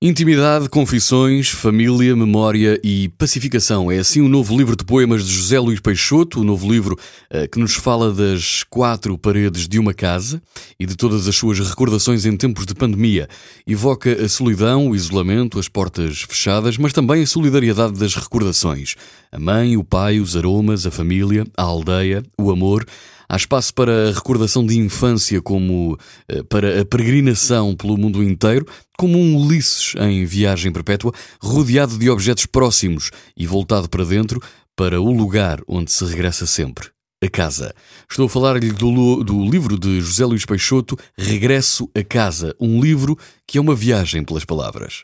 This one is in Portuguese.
Intimidade, confissões, família, memória e pacificação. É assim o novo livro de poemas de José Luís Peixoto, o novo livro uh, que nos fala das quatro paredes de uma casa e de todas as suas recordações em tempos de pandemia. Evoca a solidão, o isolamento, as portas fechadas, mas também a solidariedade das recordações. A mãe, o pai, os aromas, a família, a aldeia, o amor. Há espaço para a recordação de infância, como eh, para a peregrinação pelo mundo inteiro, como um Ulisses em viagem perpétua, rodeado de objetos próximos e voltado para dentro, para o lugar onde se regressa sempre. A casa. Estou a falar-lhe do, do, livro de José Luís Peixoto, Regresso a Casa, um livro que é uma viagem pelas palavras.